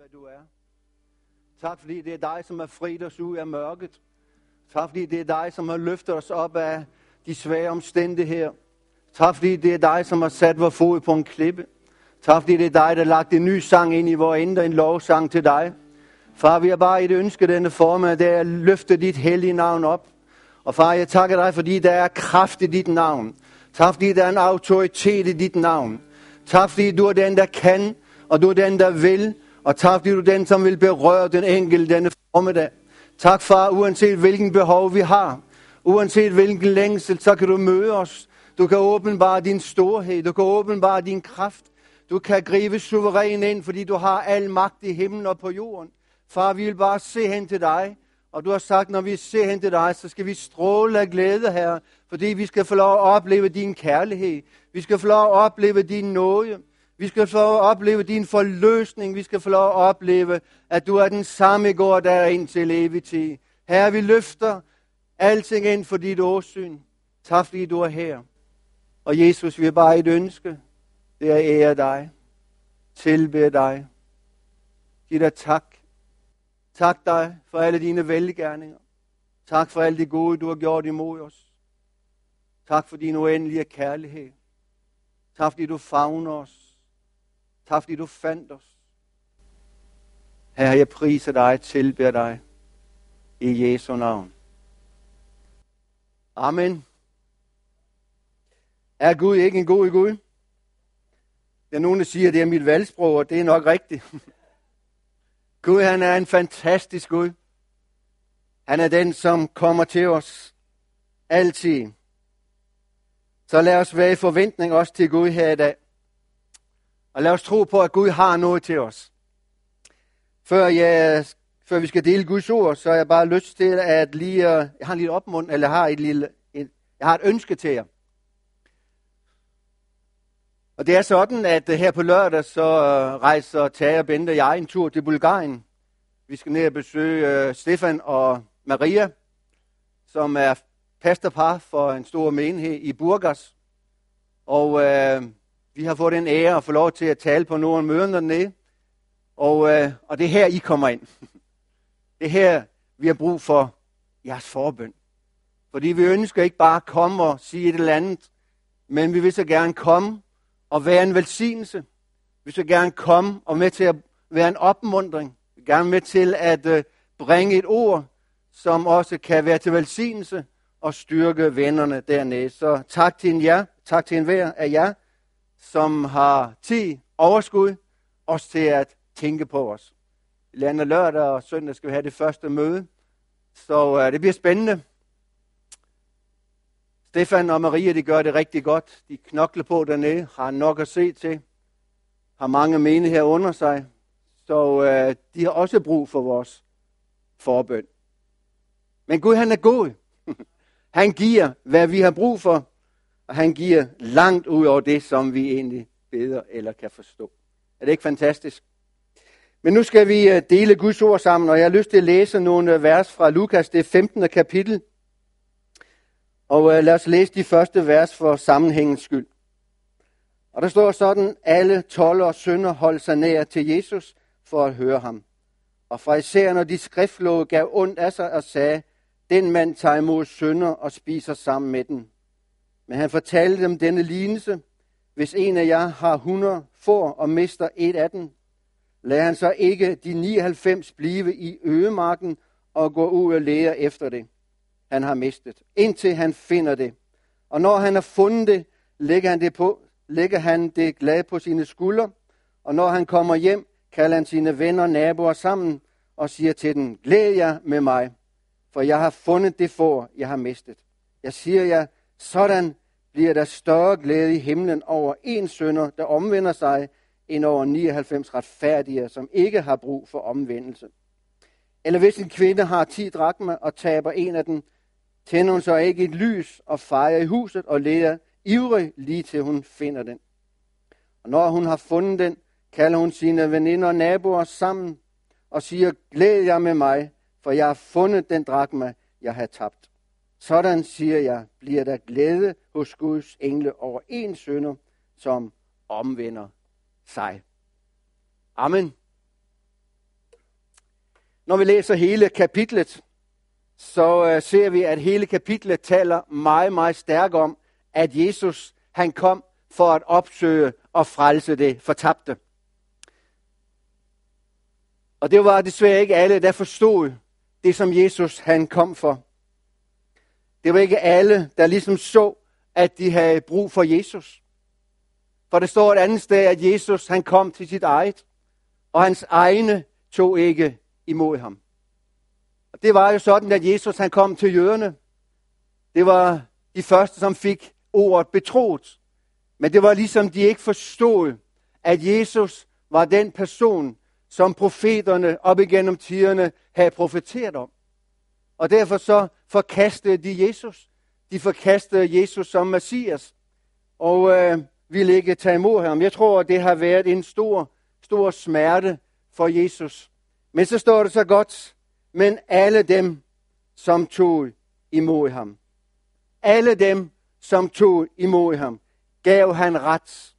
hvad du er. Tak fordi det er dig, som har frit os ud af mørket. Tak fordi det er dig, som har løftet os op af de svære omstændigheder. Tak fordi det er dig, som har sat vores fod på en klippe. Tak fordi det er dig, der har lagt en ny sang ind i vores indre, en lovsang til dig. Far, vi har bare et ønske denne form, det er at løfte dit hellige navn op. Og far, jeg takker dig, fordi der er kraft i dit navn. Tak fordi der er en autoritet i dit navn. Tak fordi du er den, der kan, og du er den, der vil. Og tak fordi du den, som vil berøre den enkelte denne formiddag. Tak far, uanset hvilken behov vi har. Uanset hvilken længsel, så kan du møde os. Du kan åbenbare din storhed. Du kan åbenbare din kraft. Du kan gribe suveræn ind, fordi du har al magt i himlen og på jorden. Far, vi vil bare se hen til dig. Og du har sagt, når vi ser hen til dig, så skal vi stråle af glæde her, fordi vi skal få lov at opleve din kærlighed. Vi skal få lov at opleve din nåde. Vi skal få lov at opleve din forløsning. Vi skal få lov at opleve, at du er den samme går der ind til evig tid. Herre, vi løfter alting ind for dit åsyn. Tak fordi du er her. Og Jesus, vi har bare et ønske. Det er at ære dig. Tilbe dig. Giv dig tak. Tak dig for alle dine velgerninger. Tak for alt det gode, du har gjort imod os. Tak for din uendelige kærlighed. Tak fordi du favner os. Tak fordi du fandt os. Herre, jeg priser dig, tilbeder dig i Jesu navn. Amen. Er Gud ikke en god Gud? Der er nogen, der siger, at det er mit valgsprog, og det er nok rigtigt. Gud, han er en fantastisk Gud. Han er den, som kommer til os altid. Så lad os være i forventning også til Gud her i dag. Og lad os tro på, at Gud har noget til os. Før, jeg, før vi skal dele Guds ord, så har jeg bare lyst til at lige, øh, jeg har en lille opmund, eller har et lille, et, jeg har et ønske til jer. Og det er sådan, at øh, her på lørdag, så øh, rejser Tage og Bente og jeg en tur til Bulgarien. Vi skal ned og besøge Stefan og Maria, som er pastorpar for en stor menighed i Burgas. Og øh, vi har fået den ære at få lov til at tale på nogle møder dernede. Og, øh, og det er her, I kommer ind. Det er her, vi har brug for jeres forbøn. Fordi vi ønsker ikke bare at komme og sige et eller andet, men vi vil så gerne komme og være en velsignelse. Vi skal gerne komme og med til at være en opmundring. Vi gerne med til at øh, bringe et ord, som også kan være til velsignelse og styrke vennerne dernede. Så tak til en jer, tak til en hver af jer, som har tid, overskud, også til at tænke på os. Lander lørdag og søndag skal vi have det første møde, så uh, det bliver spændende. Stefan og Maria, de gør det rigtig godt. De knokler på dernede, har nok at se til, har mange menigheder under sig, så øh, de har også brug for vores forbøn. Men Gud, han er god. Han giver, hvad vi har brug for, og han giver langt ud over det, som vi egentlig beder eller kan forstå. Er det ikke fantastisk? Men nu skal vi øh, dele Guds ord sammen, og jeg har lyst til at læse nogle øh, vers fra Lukas, det 15. kapitel, og øh, lad os læse de første vers for sammenhængens skyld. Og der står sådan, alle toller og sønder holdt sig nær til Jesus for at høre ham. Og fra især når de skriftlåge gav ondt af sig og sagde, den mand tager imod sønder og spiser sammen med den. Men han fortalte dem denne lignelse. Hvis en af jer har 100 får og mister et af dem, lader han så ikke de 99 blive i øgemarken og gå ud og lære efter det han har mistet, indtil han finder det. Og når han har fundet det, lægger han det, på, lægger han det glad på sine skuldre, og når han kommer hjem, kalder han sine venner og naboer sammen og siger til dem, glæd jer med mig, for jeg har fundet det for, jeg har mistet. Jeg siger jer, sådan bliver der større glæde i himlen over en sønder, der omvender sig, end over 99 retfærdige, som ikke har brug for omvendelse. Eller hvis en kvinde har 10 drakmer og taber en af dem, tænder hun så ikke et lys og fejrer i huset og leder ivrig lige til hun finder den. Og når hun har fundet den, kalder hun sine veninder og naboer sammen og siger, glæd jer med mig, for jeg har fundet den drakma, jeg har tabt. Sådan, siger jeg, bliver der glæde hos Guds engle over en sønder, som omvender sig. Amen. Når vi læser hele kapitlet, så øh, ser vi, at hele kapitlet taler meget, meget stærkt om, at Jesus han kom for at opsøge og frelse det fortabte. Og det var desværre ikke alle, der forstod det, som Jesus han kom for. Det var ikke alle, der ligesom så, at de havde brug for Jesus. For det står et andet sted, at Jesus han kom til sit eget, og hans egne tog ikke imod ham. Og det var jo sådan, at Jesus han kom til jøderne. Det var de første, som fik ordet betroet. Men det var ligesom, de ikke forstod, at Jesus var den person, som profeterne op igennem tiderne havde profeteret om. Og derfor så forkastede de Jesus. De forkastede Jesus som Messias. Og øh, ville ikke tage imod ham. Jeg tror, det har været en stor, stor smerte for Jesus. Men så står det så godt, men alle dem, som tog imod ham. Alle dem, som tog imod ham, gav han ret,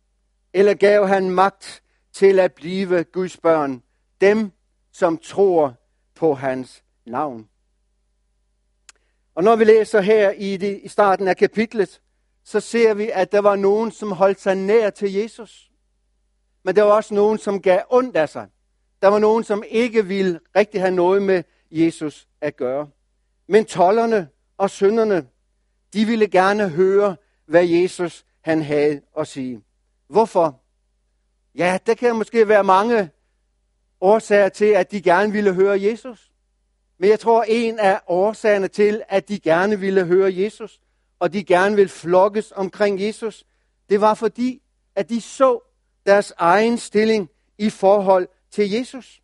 eller gav han magt til at blive Guds børn. Dem, som tror på hans navn. Og når vi læser her i, det, i starten af kapitlet, så ser vi, at der var nogen, som holdt sig nær til Jesus. Men der var også nogen, som gav ondt af sig. Der var nogen, som ikke ville rigtig have noget med Jesus at gøre. Men tollerne og synderne, de ville gerne høre, hvad Jesus han havde at sige. Hvorfor? Ja, der kan måske være mange årsager til, at de gerne ville høre Jesus. Men jeg tror, en af årsagerne til, at de gerne ville høre Jesus, og de gerne ville flokkes omkring Jesus, det var fordi, at de så deres egen stilling i forhold til Jesus.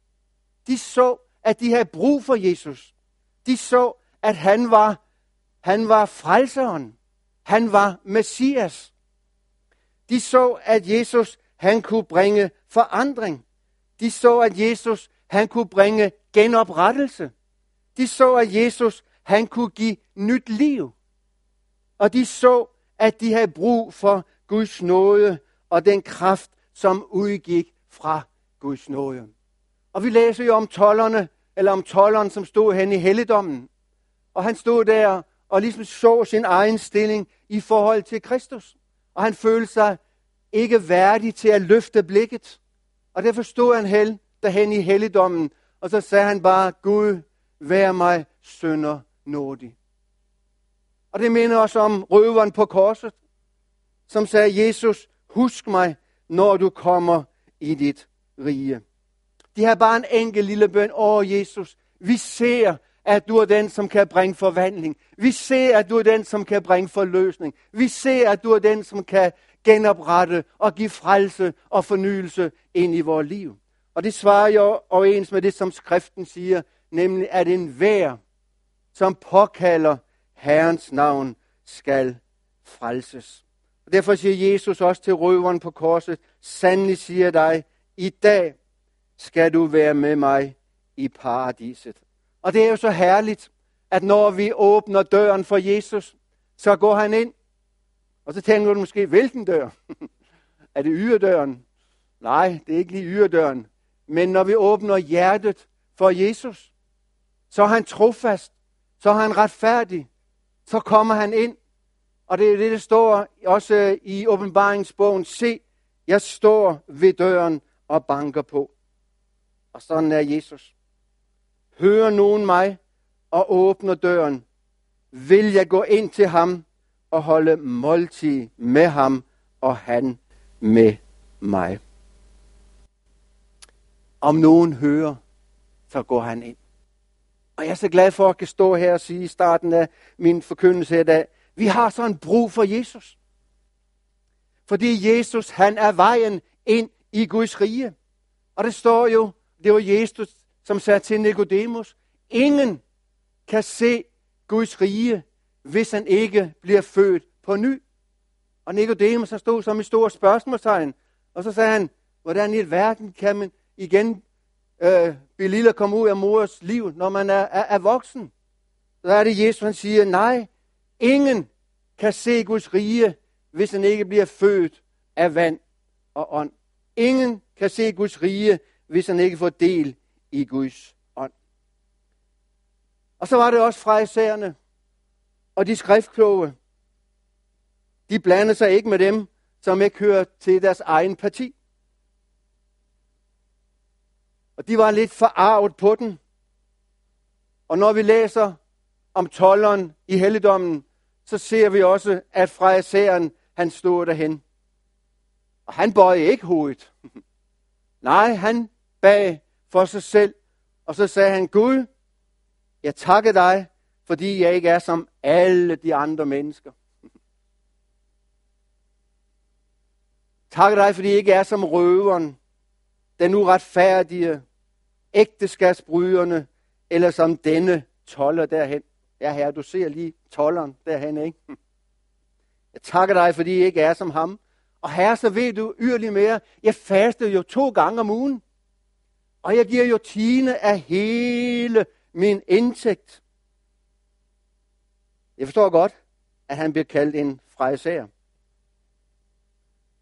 De så, at de havde brug for Jesus. De så, at han var, han var frelseren. Han var Messias. De så, at Jesus han kunne bringe forandring. De så, at Jesus han kunne bringe genoprettelse. De så, at Jesus han kunne give nyt liv. Og de så, at de havde brug for Guds nåde og den kraft, som udgik fra Guds nåde. Og vi læser jo om tollerne, eller om tolleren, som stod hen i helligdommen. Og han stod der og ligesom så sin egen stilling i forhold til Kristus. Og han følte sig ikke værdig til at løfte blikket. Og derfor stod han hen derhen i helligdommen, og så sagde han bare, Gud, vær mig sønder nådig. Og det minder os om røveren på korset, som sagde, Jesus, husk mig, når du kommer i dit rige. De har bare en enkel lille bøn. Åh, Jesus, vi ser, at du er den, som kan bringe forvandling. Vi ser, at du er den, som kan bringe forløsning. Vi ser, at du er den, som kan genoprette og give frelse og fornyelse ind i vores liv. Og det svarer jo overens med det, som skriften siger, nemlig at en vær, som påkalder Herrens navn, skal frelses. Og derfor siger Jesus også til røveren på korset, sandelig siger dig, i dag skal du være med mig i paradiset. Og det er jo så herligt, at når vi åbner døren for Jesus, så går han ind. Og så tænker du måske, hvilken dør? er det yderdøren? Nej, det er ikke lige yderdøren. Men når vi åbner hjertet for Jesus, så er han trofast, så er han retfærdig, så kommer han ind. Og det er det, der står også øh, i åbenbaringsbogen. Se, jeg står ved døren og banker på. Og sådan er Jesus. Hører nogen mig og åbner døren, vil jeg gå ind til ham og holde måltid med ham og han med mig. Om nogen hører, så går han ind. Og jeg er så glad for at kan stå her og sige i starten af min forkyndelse i dag, vi har sådan brug for Jesus. Fordi Jesus, han er vejen ind i Guds rige. Og det står jo, det var Jesus, som sagde til Nikodemus, ingen kan se Guds rige, hvis han ikke bliver født på ny. Og Nikodemus han stod som et stort spørgsmålstegn, og så sagde han, hvordan i verden kan man igen øh, blive lille komme ud af mors liv, når man er, er, er voksen? Så er det Jesus, han siger, nej, ingen kan se Guds rige, hvis han ikke bliver født af vand og ånd. Ingen kan se Guds rige, hvis han ikke får del i Guds ånd. Og så var det også fraisererne og de skriftkloge. De blandede sig ikke med dem, som ikke hører til deres egen parti. Og de var lidt forarvet på den. Og når vi læser om tolleren i helligdommen, så ser vi også, at fra han stod derhen. Og han bøjede ikke hovedet. Nej, han bag for sig selv. Og så sagde han, Gud, jeg takker dig, fordi jeg ikke er som alle de andre mennesker. takker dig, fordi jeg ikke er som røveren, den uretfærdige, ægteskabsbryderne, eller som denne toller derhen. Ja, herre, du ser lige tolleren derhen, ikke? Hm. Jeg takker dig, fordi jeg ikke er som ham. Og herre, så ved du yderligere mere, jeg faster jo to gange om ugen. Og jeg giver jo tiende af hele min indtægt. Jeg forstår godt, at han bliver kaldt en fraiser.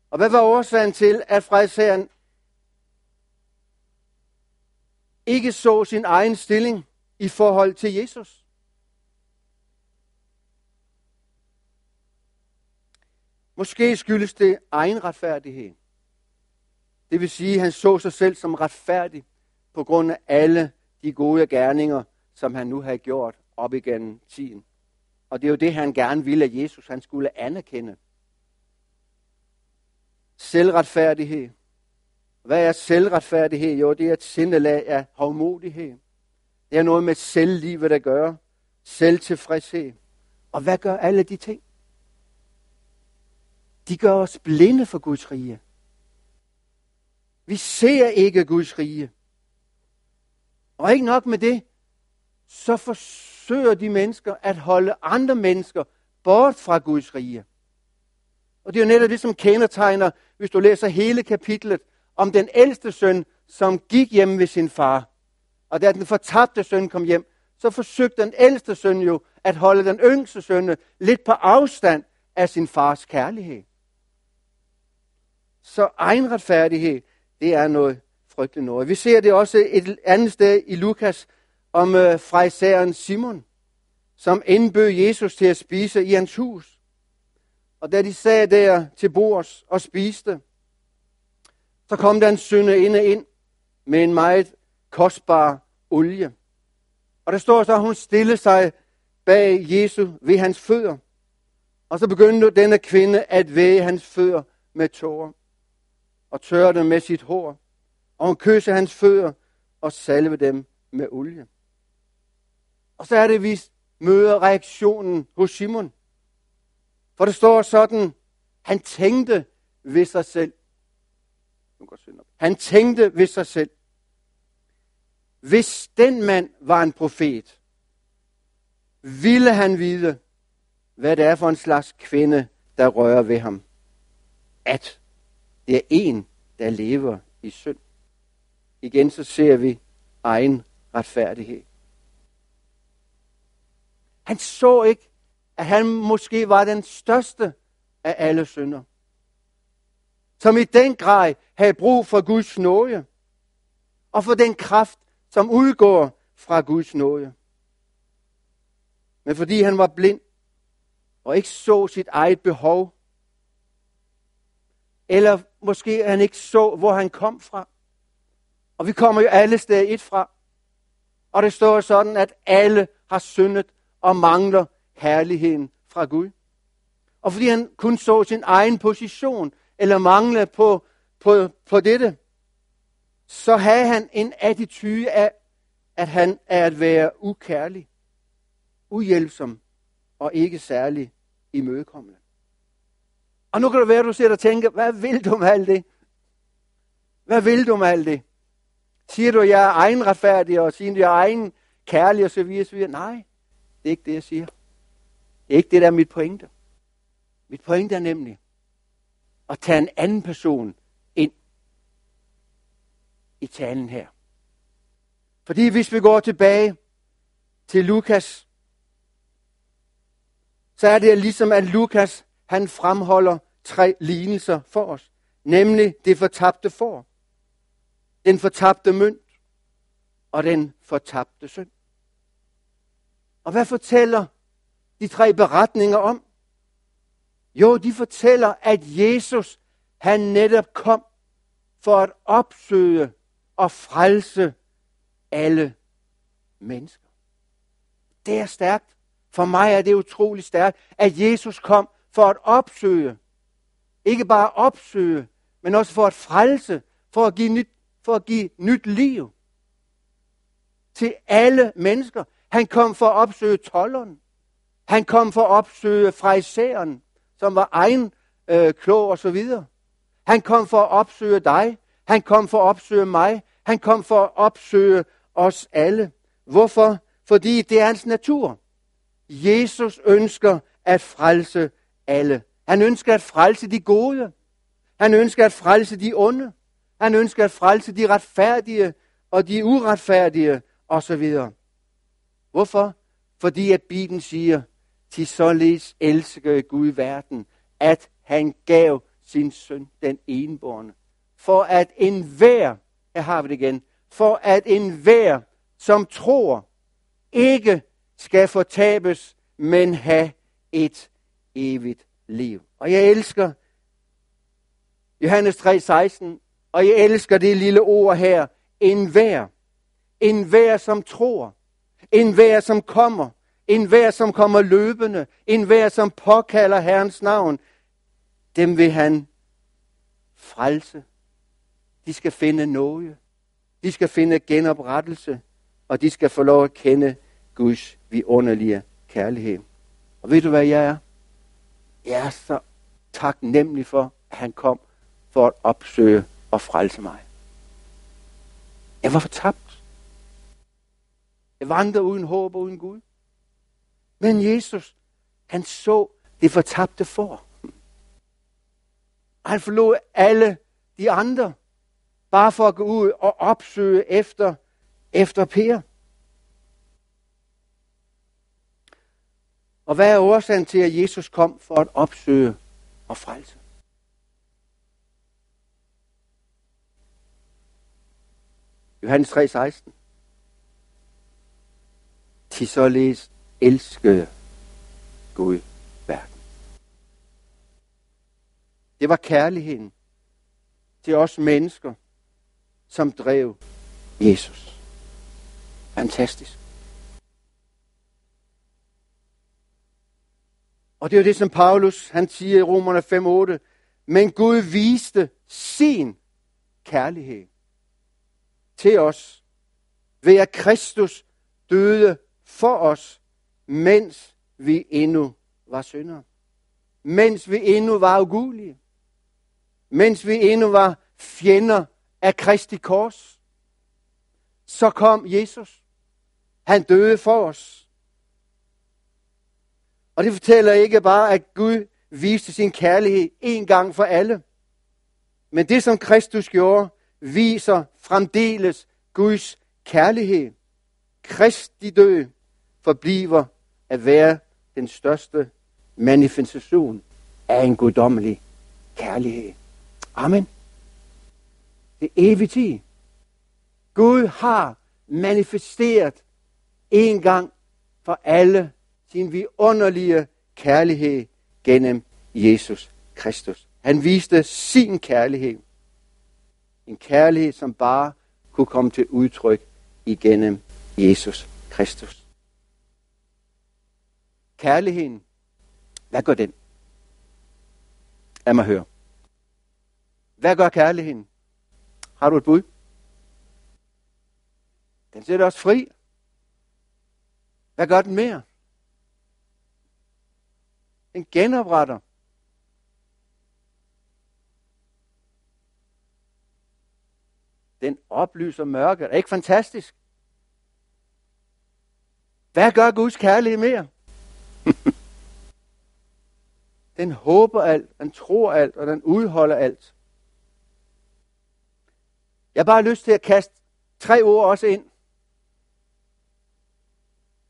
Og hvad var årsagen til, at fraiserien ikke så sin egen stilling i forhold til Jesus? Måske skyldes det egen retfærdighed. Det vil sige, at han så sig selv som retfærdig på grund af alle de gode gerninger, som han nu havde gjort op igennem tiden. Og det er jo det, han gerne ville, at Jesus han skulle anerkende. Selvretfærdighed. Hvad er selvretfærdighed? Jo, det er et sindelag af hovmodighed. Det er noget med selvlivet at gøre. Selvtilfredshed. Og hvad gør alle de ting? De gør os blinde for Guds rige. Vi ser ikke Guds rige. Og ikke nok med det, så forsøger de mennesker at holde andre mennesker bort fra Guds rige. Og det er jo netop det, som kendetegner, hvis du læser hele kapitlet, om den ældste søn, som gik hjem ved sin far. Og da den fortabte søn kom hjem, så forsøgte den ældste søn jo at holde den yngste søn lidt på afstand af sin fars kærlighed. Så egenretfærdighed, det er noget frygteligt noget. Vi ser det også et andet sted i Lukas om øh, frejseren Simon, som indbød Jesus til at spise i hans hus. Og da de sad der til bords og spiste, så kom der en synde ind med en meget kostbar olie. Og der står så, at hun stillede sig bag Jesu ved hans fødder. Og så begyndte denne kvinde at væge hans fødder med tårer og tørre dem med sit hår. Og hun kysse hans fødder og salve dem med olie. Og så er det, vi møder reaktionen hos Simon. For det står sådan, han tænkte ved sig selv. Han tænkte ved sig selv. Hvis den mand var en profet, ville han vide, hvad det er for en slags kvinde, der rører ved ham. At det er en, der lever i synd. Igen så ser vi egen retfærdighed. Han så ikke, at han måske var den største af alle synder. Som i den grad havde brug for Guds nåde. Og for den kraft, som udgår fra Guds nåde. Men fordi han var blind og ikke så sit eget behov, eller måske han ikke så, hvor han kom fra. Og vi kommer jo alle steder et fra. Og det står sådan, at alle har syndet og mangler herligheden fra Gud. Og fordi han kun så sin egen position, eller mangle på, på, på dette, så havde han en attitude af, at han er at være ukærlig, uhjælpsom og ikke særlig imødekommende. Og nu kan det være, at du sidder og tænker, hvad vil du med alt det? Hvad vil du med alt det? Siger du, at jeg er egen retfærdig, og siger du, at jeg er egen kærlig, og så videre, så videre. Nej, det er ikke det, jeg siger. Det er ikke det, der er mit pointe. Mit pointe er nemlig at tage en anden person ind i talen her. Fordi hvis vi går tilbage til Lukas, så er det ligesom, at Lukas han fremholder tre lignelser for os. Nemlig det fortabte får, den fortabte mønt og den fortabte søn. Og hvad fortæller de tre beretninger om? Jo, de fortæller, at Jesus, han netop kom for at opsøge og frelse alle mennesker. Det er stærkt. For mig er det utrolig stærkt, at Jesus kom for at opsøge. Ikke bare opsøge, men også for at frelse, for at give nyt, for at give nyt liv til alle mennesker. Han kom for at opsøge tolleren. Han kom for at opsøge fraisereren, som var egen øh, klog og så videre. Han kom for at opsøge dig. Han kom for at opsøge mig. Han kom for at opsøge os alle. Hvorfor? Fordi det er hans natur. Jesus ønsker at frelse alle. Han ønsker at frelse de gode. Han ønsker at frelse de onde. Han ønsker at frelse de retfærdige og de uretfærdige osv. Hvorfor? Fordi at Bibelen siger, til således elskede Gud verden, at han gav sin søn den enborne. For at enhver, her har vi det igen, for at enhver, som tror, ikke skal fortabes, men have et evigt liv. Og jeg elsker Johannes 3:16, og jeg elsker det lille ord her, enhver. Enhver, som tror. Enhver, som kommer. En hver, som kommer løbende. En hver, som påkalder Herrens navn. Dem vil han frelse. De skal finde noget. De skal finde genoprettelse. Og de skal få lov at kende Guds vidunderlige kærlighed. Og ved du, hvad jeg er? Jeg er så taknemmelig for, at han kom for at opsøge og frelse mig. Jeg var fortabt. Jeg vandrede uden håb og uden Gud. Men Jesus, han så det fortabte for. Han forlod alle de andre, bare for at gå ud og opsøge efter, efter Per. Og hvad er årsagen til, at Jesus kom for at opsøge og frelse? Johannes 3:16. Til således elskede Gud verden. Det var kærligheden til os mennesker, som drev Jesus. Fantastisk. Og det er jo det, som Paulus han siger i Romerne 5.8. Men Gud viste sin kærlighed til os, ved at Kristus døde for os, mens vi endnu var syndere. Mens vi endnu var ugulige. Mens vi endnu var fjender af Kristi kors. Så kom Jesus. Han døde for os. Og det fortæller ikke bare, at Gud viste sin kærlighed en gang for alle. Men det, som Kristus gjorde, viser fremdeles Guds kærlighed. Kristi død forbliver at være den største manifestation af en guddommelig kærlighed. Amen. Det er evigt tid. Gud har manifesteret en gang for alle sin vidunderlige kærlighed gennem Jesus Kristus. Han viste sin kærlighed. En kærlighed, som bare kunne komme til udtryk igennem Jesus Kristus. Kærligheden, hvad gør den? Lad mig høre. Hvad gør kærligheden? Har du et bud? Den sætter os fri. Hvad gør den mere? Den genopretter. Den oplyser mørket. Er ikke fantastisk? Hvad gør Guds kærlighed mere? den håber alt, den tror alt, og den udholder alt. Jeg har bare lyst til at kaste tre ord også ind.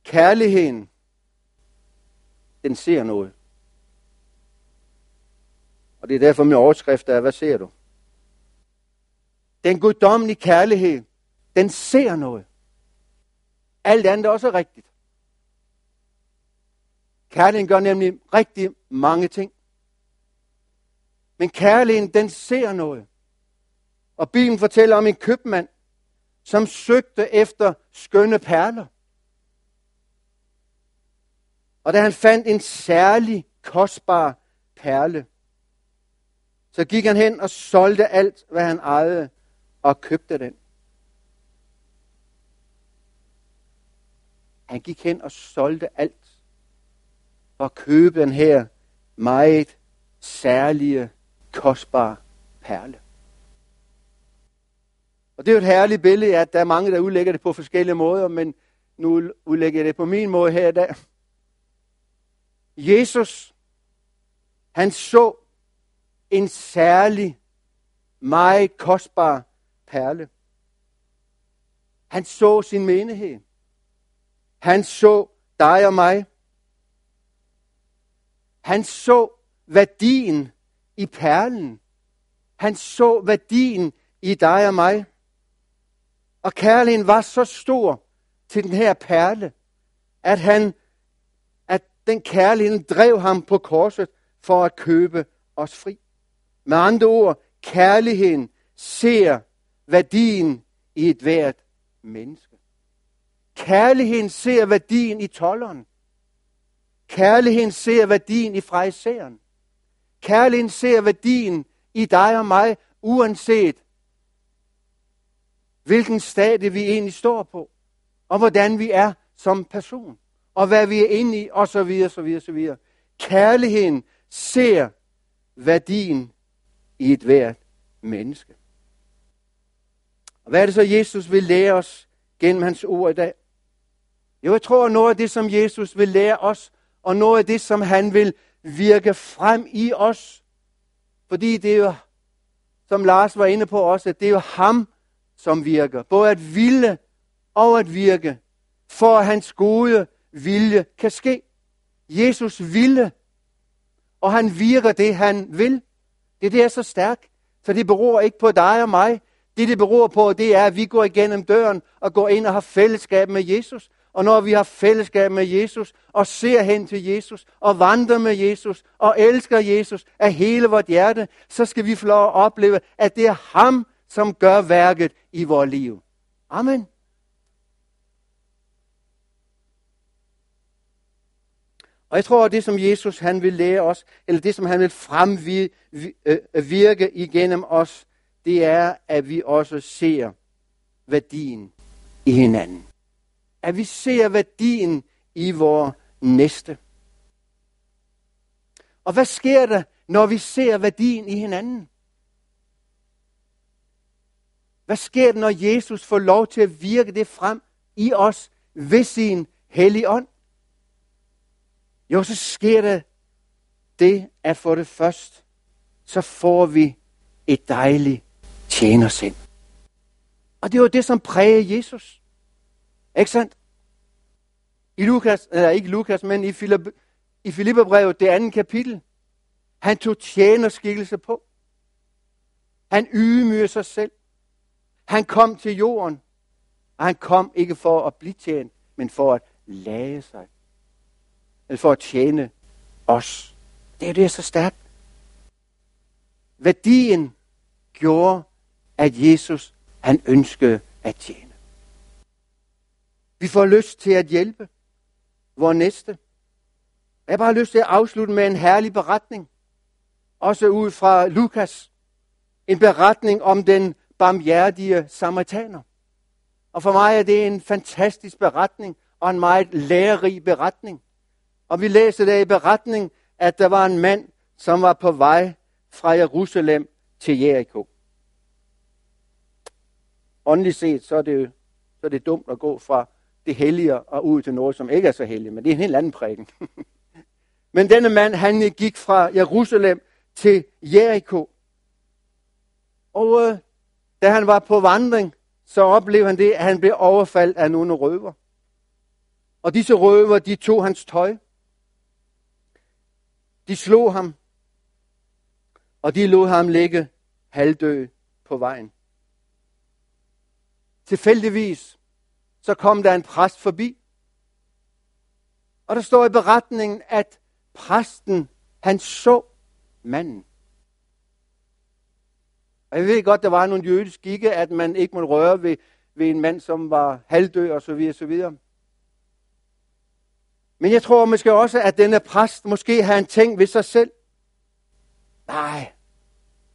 Kærligheden, den ser noget. Og det er derfor min overskrift er, hvad ser du? Den guddommelige kærlighed, den ser noget. Alt andet er også rigtigt. Kærligheden gør nemlig rigtig mange ting. Men kærligheden, den ser noget. Og Bibelen fortæller om en købmand, som søgte efter skønne perler. Og da han fandt en særlig kostbar perle, så gik han hen og solgte alt, hvad han ejede, og købte den. Han gik hen og solgte alt for at købe den her meget særlige, kostbare perle. Og det er jo et herligt billede, at der er mange, der udlægger det på forskellige måder, men nu udlægger jeg det på min måde her i dag. Jesus, han så en særlig, meget kostbar perle. Han så sin menighed. Han så dig og mig. Han så værdien i perlen. Han så værdien i dig og mig. Og kærligheden var så stor til den her perle, at han, at den kærligheden drev ham på korset for at købe os fri. Med andre ord, kærligheden ser værdien i et hvert menneske. Kærligheden ser værdien i tolleren. Kærligheden ser værdien i frejseren. Kærligheden ser værdien i dig og mig, uanset hvilken stadie vi egentlig står på, og hvordan vi er som person, og hvad vi er inde i, og så videre, så videre, så videre. Kærligheden ser værdien i et hvert menneske. Og hvad er det så, Jesus vil lære os gennem hans ord i dag? Jo, jeg tror, noget af det, som Jesus vil lære os, og noget af det, som han vil virke frem i os, fordi det er jo, som Lars var inde på også, at det er jo ham, som virker. Både at ville og at virke, for at hans gode vilje kan ske. Jesus ville, og han virker det, han vil. Det, det er så stærkt, så det beror ikke på dig og mig. Det, det beror på, det er, at vi går igennem døren og går ind og har fællesskab med Jesus. Og når vi har fællesskab med Jesus, og ser hen til Jesus, og vandrer med Jesus, og elsker Jesus af hele vort hjerte, så skal vi få lov at opleve, at det er ham, som gør værket i vores liv. Amen. Og jeg tror, at det, som Jesus han vil lære os, eller det, som han vil fremvirke øh, øh, igennem os, det er, at vi også ser værdien i hinanden. At vi ser værdien i vores næste. Og hvad sker der, når vi ser værdien i hinanden? Hvad sker der, når Jesus får lov til at virke det frem i os ved sin hellige ånd? Jo, så sker der det, at for det først, så får vi et dejligt tjenersind. Og det var det, som prægede Jesus. Ikke sandt? I Lukas, eller ikke Lukas, men i, Filip, i Filipperbrevet, det andet kapitel, han tog tjenerskikkelse på. Han ydmygede sig selv. Han kom til jorden, og han kom ikke for at blive tjent, men for at lade sig. Eller for at tjene os. Det er det, er så stærkt. Værdien gjorde, at Jesus, han ønskede at tjene. Vi får lyst til at hjælpe vores næste. Jeg har bare lyst til at afslutte med en herlig beretning. Også ud fra Lukas. En beretning om den barmhjertige samaritaner. Og for mig er det en fantastisk beretning og en meget lærerig beretning. Og vi læser der i beretning, at der var en mand, som var på vej fra Jerusalem til Jericho. Åndeligt set, så er det, så er det dumt at gå fra det hellige og ud til noget, som ikke er så helligt, men det er en helt anden prædiken. men denne mand, han gik fra Jerusalem til Jericho. Og øh, da han var på vandring, så oplevede han det, at han blev overfaldt af nogle røver. Og disse røver, de tog hans tøj. De slog ham. Og de lod ham ligge halvdød på vejen. Tilfældigvis, så kom der en præst forbi. Og der står i beretningen, at præsten, han så manden. Og jeg ved godt, der var nogle jødiske skikke, at man ikke måtte røre ved, ved en mand, som var halvdød og så videre, så videre. Men jeg tror måske også, at denne præst måske har en ting ved sig selv. Nej,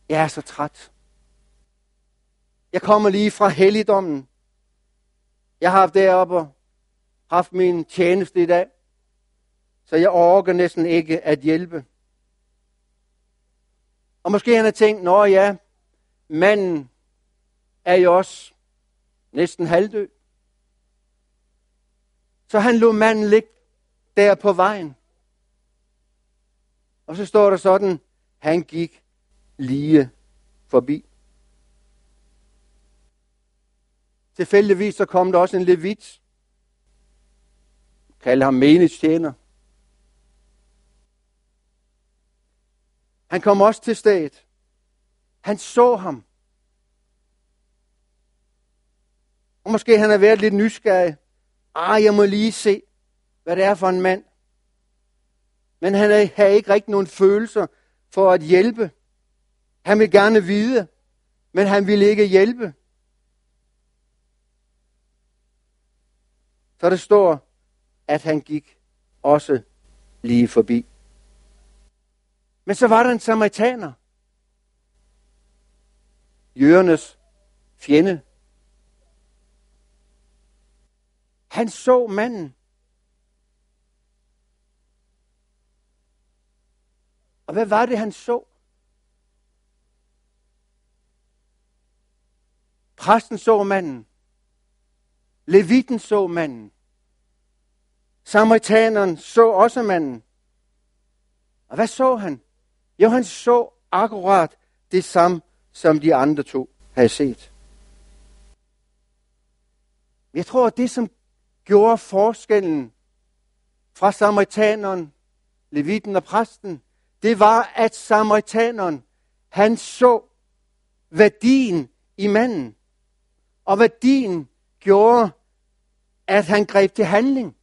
jeg er så træt. Jeg kommer lige fra helligdommen. Jeg har haft deroppe og haft min tjeneste i dag, så jeg orker næsten ikke at hjælpe. Og måske han har tænkt, nå ja, manden er jo også næsten halvdød. Så han lå manden ligge der på vejen. Og så står der sådan, han gik lige forbi. Tilfældigvis så kom der også en levit. Kalde ham menigstjener. Han kom også til stedet. Han så ham. Og måske han har været lidt nysgerrig. Ah, jeg må lige se, hvad det er for en mand. Men han har ikke rigtig nogen følelser for at hjælpe. Han vil gerne vide, men han vil ikke hjælpe. Så der står, at han gik også lige forbi. Men så var der en samaritaner. Jørnes fjende. Han så manden. Og hvad var det, han så? Præsten så manden. Levitten så manden. Samaritaneren så også manden. Og hvad så han? Jo, han så akkurat det samme, som de andre to havde set. Jeg tror, at det, som gjorde forskellen fra samaritaneren, levitten og præsten, det var, at samaritaneren, han så værdien i manden. Og værdien gjorde, at han greb til handling.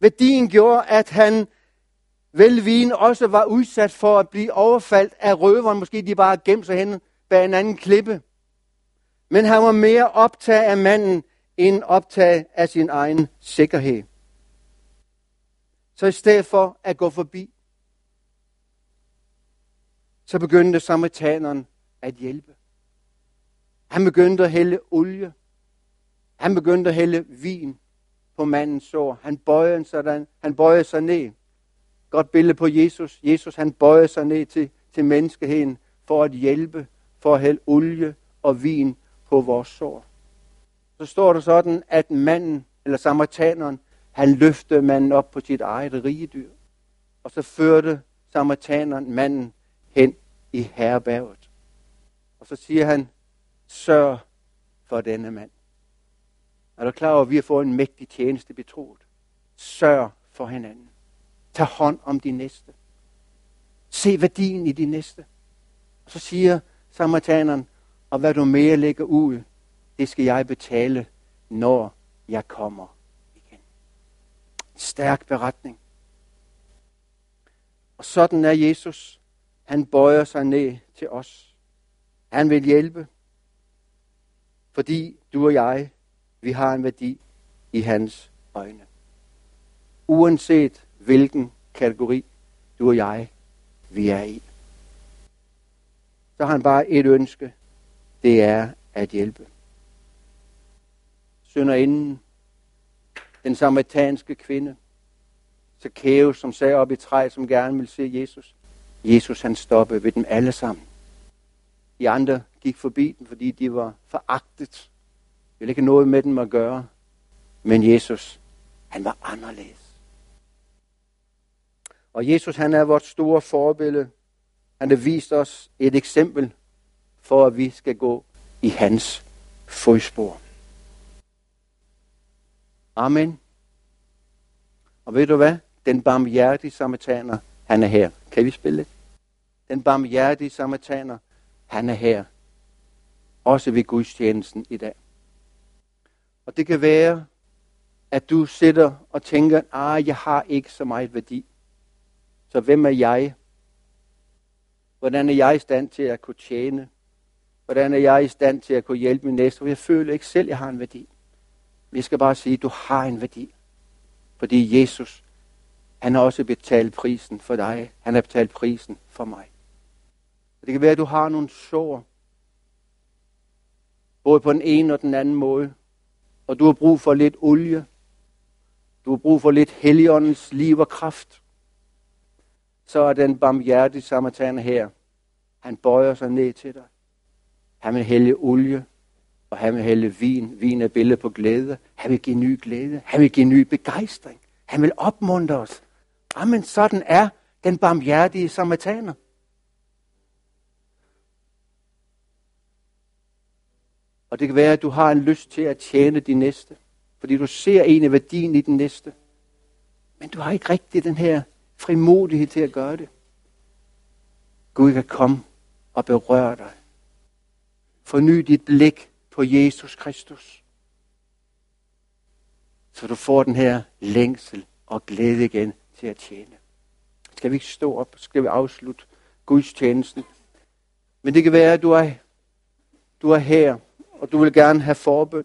Værdien gjorde, at han velvin også var udsat for at blive overfaldt af røveren. Måske de bare gemte sig hen bag en anden klippe. Men han var mere optaget af manden, end optaget af sin egen sikkerhed. Så i stedet for at gå forbi, så begyndte samaritaneren at hjælpe. Han begyndte at hælde olie. Han begyndte at hælde vin på mandens sår. Han bøjede, sådan, han bøjede sig ned. Godt billede på Jesus. Jesus han bøjede sig ned til, til menneskeheden for at hjælpe, for at hælde olie og vin på vores sår. Så står der sådan, at manden, eller samaritaneren, han løftede manden op på sit eget rigedyr. Og så førte samaritaneren manden hen i herberget. Og så siger han, sørg for denne mand. Er du klar over, at vi har fået en mægtig tjeneste betroet? Sørg for hinanden. Tag hånd om de næste. Se værdien i de næste. Og så siger samaritaneren, og hvad du mere lægger ud, det skal jeg betale, når jeg kommer igen. Stærk beretning. Og sådan er Jesus. Han bøjer sig ned til os. Han vil hjælpe, fordi du og jeg, vi har en værdi i hans øjne. Uanset hvilken kategori du og jeg, vi er i. Så har han bare et ønske. Det er at hjælpe. Sønderinden, den samaritanske kvinde, Zacchaeus, som sagde op i træet, som gerne ville se Jesus. Jesus han stoppede ved dem alle sammen. De andre gik forbi dem, fordi de var foragtet. Ville ikke noget med dem at gøre. Men Jesus, han var anderledes. Og Jesus, han er vores store forbillede. Han har vist os et eksempel for, at vi skal gå i hans fodspor. Amen. Og ved du hvad? Den barmhjertige samaritaner, han er her. Kan vi spille lidt? Den barmhjertige samaritaner, han er her. Også ved gudstjenesten i dag. Og det kan være, at du sidder og tænker, ah, jeg har ikke så meget værdi. Så hvem er jeg? Hvordan er jeg i stand til at kunne tjene? Hvordan er jeg i stand til at kunne hjælpe min næste? For jeg føler ikke selv, at jeg har en værdi. Vi skal bare sige, at du har en værdi. Fordi Jesus, han har også betalt prisen for dig. Han har betalt prisen for mig. Det kan være, at du har nogle sår. Både på den ene og den anden måde. Og du har brug for lidt olie. Du har brug for lidt heligåndens liv og kraft. Så er den barmhjertige samaritaner her. Han bøjer sig ned til dig. Han vil hælde olie, og han vil hælde vin. Vin er billede på glæde. Han vil give ny glæde. Han vil give ny begejstring. Han vil opmuntre os. Amen, sådan er den barmhjertige samaritaner. Og det kan være, at du har en lyst til at tjene din næste. Fordi du ser en af værdien i den næste. Men du har ikke rigtig den her frimodighed til at gøre det. Gud kan komme og berøre dig. Forny dit blik på Jesus Kristus. Så du får den her længsel og glæde igen til at tjene. Skal vi ikke stå op? Skal vi afslutte Guds tjenesten? Men det kan være, at du er, du er her, og du vil gerne have forbøn.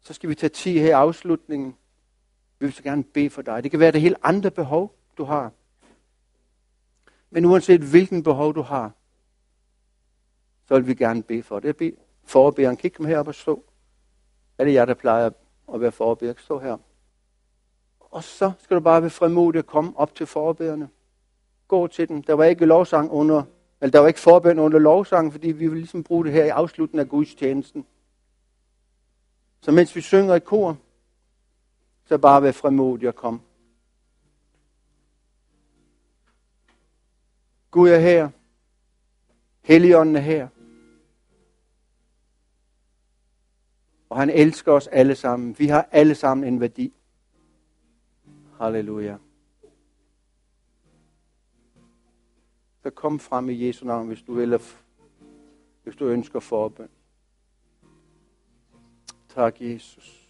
Så skal vi tage tid her i afslutningen. Vi vil så gerne bede for dig. Det kan være, det helt andre behov, du har. Men uanset hvilken behov du har, så vil vi gerne bede for det. Jeg forbederen, kig dem herop og stå. Er det jer, der plejer at være forbeder? Stå her. Og så skal du bare være frimodig at komme op til forbederne. Gå til dem. Der var ikke lovsang under, eller der var ikke forbøn under lovsang, fordi vi vil ligesom bruge det her i afslutningen af Guds tjenesten. Så mens vi synger i kor, så bare vær frimodig og kom. Gud er her. Helligånden er her. Og han elsker os alle sammen. Vi har alle sammen en værdi. Halleluja. Så kom frem i Jesu navn, hvis du, vil, hvis du ønsker forbøn. Tak, Jesus.